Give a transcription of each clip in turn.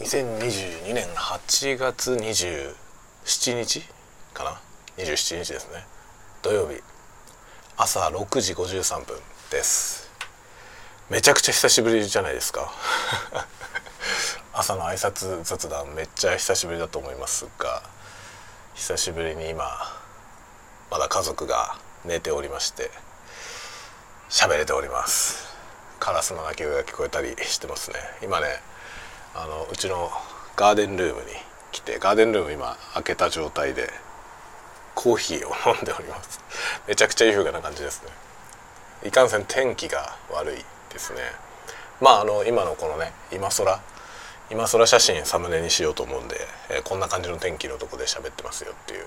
2022年8月27日かな。27日ですね。土曜日。朝6時53分です。めちゃくちゃ久しぶりじゃないですか。朝の挨拶雑談めっちゃ久しぶりだと思いますが久しぶりに今まだ家族が寝ておりまして喋れております。カラスの鳴き声が聞こえたりしてますね。今ねあのうちのガーデンルームに来てガーデンルーム今開けた状態でコーヒーを飲んでおります。めちゃくちゃ優雅な感じですね。いかんせん天気が悪いですね。まああの今のこのね今空今空写真サムネにしようと思うんで、えー、こんな感じの天気のとこで喋ってますよっていう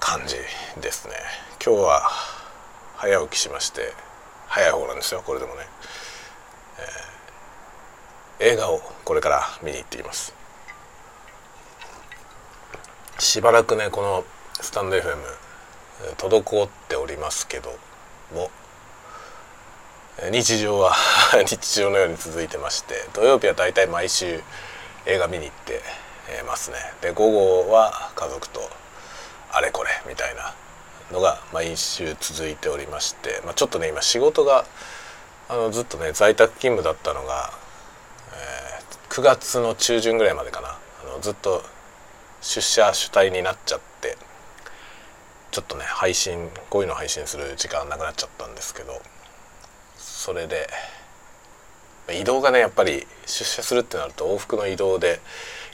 感じですね。今日は早起きしまして早い方なんですよこれでもね、映画をこれから見に行ってきます。しばらくねこのスタンド FM 滞っておりますけども日常は 日常のように続いてまして土曜日はだいたい毎週映画見に行ってますね。で午後は家族とあれこれみたいなのが毎週続いておりまして、まあ、ちょっとね今仕事があのずっとね在宅勤務だったのが、9月の中旬ぐらいまでかな。あのずっと出社主体になっちゃってちょっとね配信こういうの配信する時間なくなっちゃったんですけどそれで移動がねやっぱり出社するってなると往復の移動で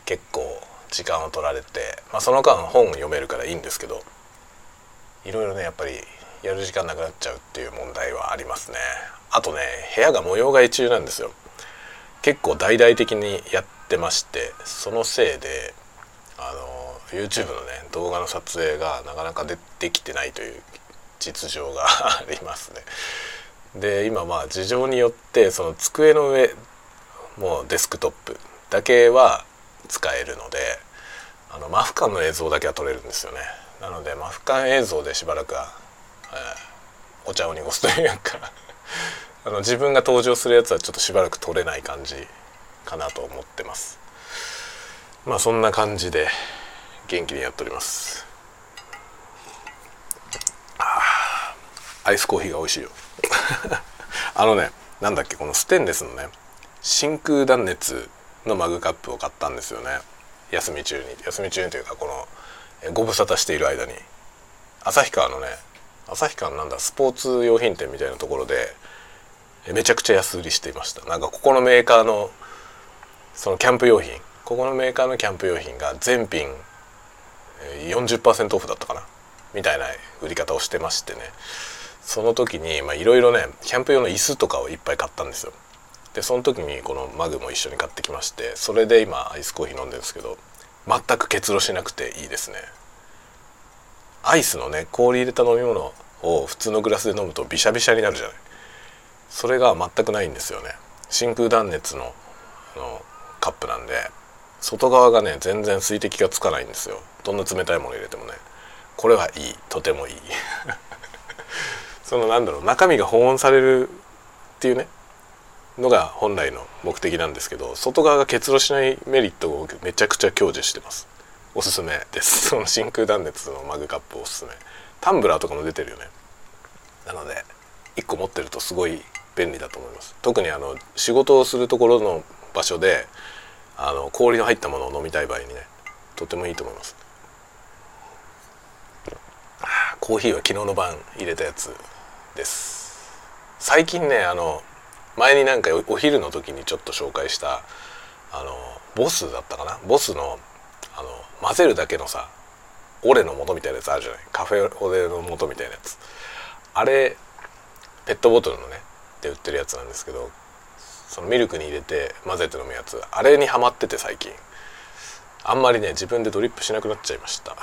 結構時間を取られて、まあ、その間本読めるからいいんですけどいろいろねやっぱりやる時間なくなっちゃうっていう問題はありますね。あとね部屋が模様替え中なんですよ。結構大々的にやってましてそのせいであの YouTube のね動画の撮影がなかなかでできてないという実情がありますね。で今まあ事情によってその机の上もうデスクトップだけは使えるのであのマフカンの映像だけは撮れるんですよね。なのでマフカン映像でしばらくは、えー、お茶を濁すというかあの自分が登場するやつはちょっとしばらく撮れない感じかなと思ってます。まあそんな感じで元気にやっております。アイスコーヒーが美味しいよ。あのねなんだっけこのステンレスのね真空断熱のマグカップを買ったんですよね。休み中に。休み中にというかこのご無沙汰している間に。旭川のね旭川のなんだスポーツ用品店みたいなところでめちゃくちゃ安売りしていました。なんかここのメーカーのそのキャンプ用品。ここのメーカーのキャンプ用品が全品40%オフだったかな。みたいな売り方をしてましてね。その時にいろいろねキャンプ用の椅子とかをいっぱい買ったんですよ。でその時にこのマグも一緒に買ってきましてそれで今アイスコーヒー飲んでるんですけど全く結露しなくていいですね。アイスのね氷入れた飲み物を普通のグラスで飲むとビシャビシャになるじゃない。それが全くないんですよね。真空断熱ののカップなんで外側がね全然水滴がつかないんですよ。どんな冷たいもの入れてもね。これはいい。とてもいい。そのなんだろう中身が保温されるっていうね。のが本来の目的なんですけど外側が結露しないメリットをめちゃくちゃ享受してます。おすすめです。その真空断熱のマグカップおすすめ。タンブラーとかも出てるよね。なので1個持ってるとすごい便利だと思います。特にあの仕事をするところの場所であの氷の入ったものを飲みたい場合にねとてもいいと思います。コーヒーは昨日の晩入れたやつです。最近ねあの前になんかお昼の時にちょっと紹介したあのボスだったかな？ボスのあの混ぜるだけのさオレの素みたいなやつあるじゃない？カフェオレの素みたいなやつ。あれペットボトルのねで売ってるやつなんですけどそのミルクに入れて混ぜて飲むやつあれにはまってて最近。あんまりね自分でドリップしなくなっちゃいました。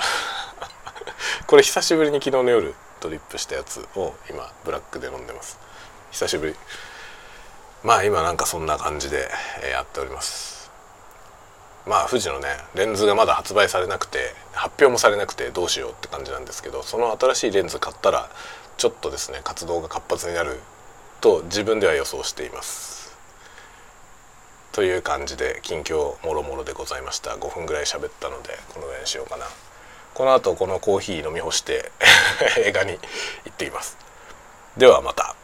これ久しぶりに昨日の夜ドリップしたやつを今ブラックで飲んでます。久しぶり。まあ今なんかそんな感じでやっております。まあ富士のねレンズがまだ発売されなくて発表もされなくてどうしようって感じなんですけどその新しいレンズ買ったらちょっとですね活動が活発になると自分では予想しています。という感じで近況もろもろでございました。5分ぐらい喋ったのでこのぐらいにしようかな。この後このコーヒー飲み干して 映画に行ってきます。ではまた。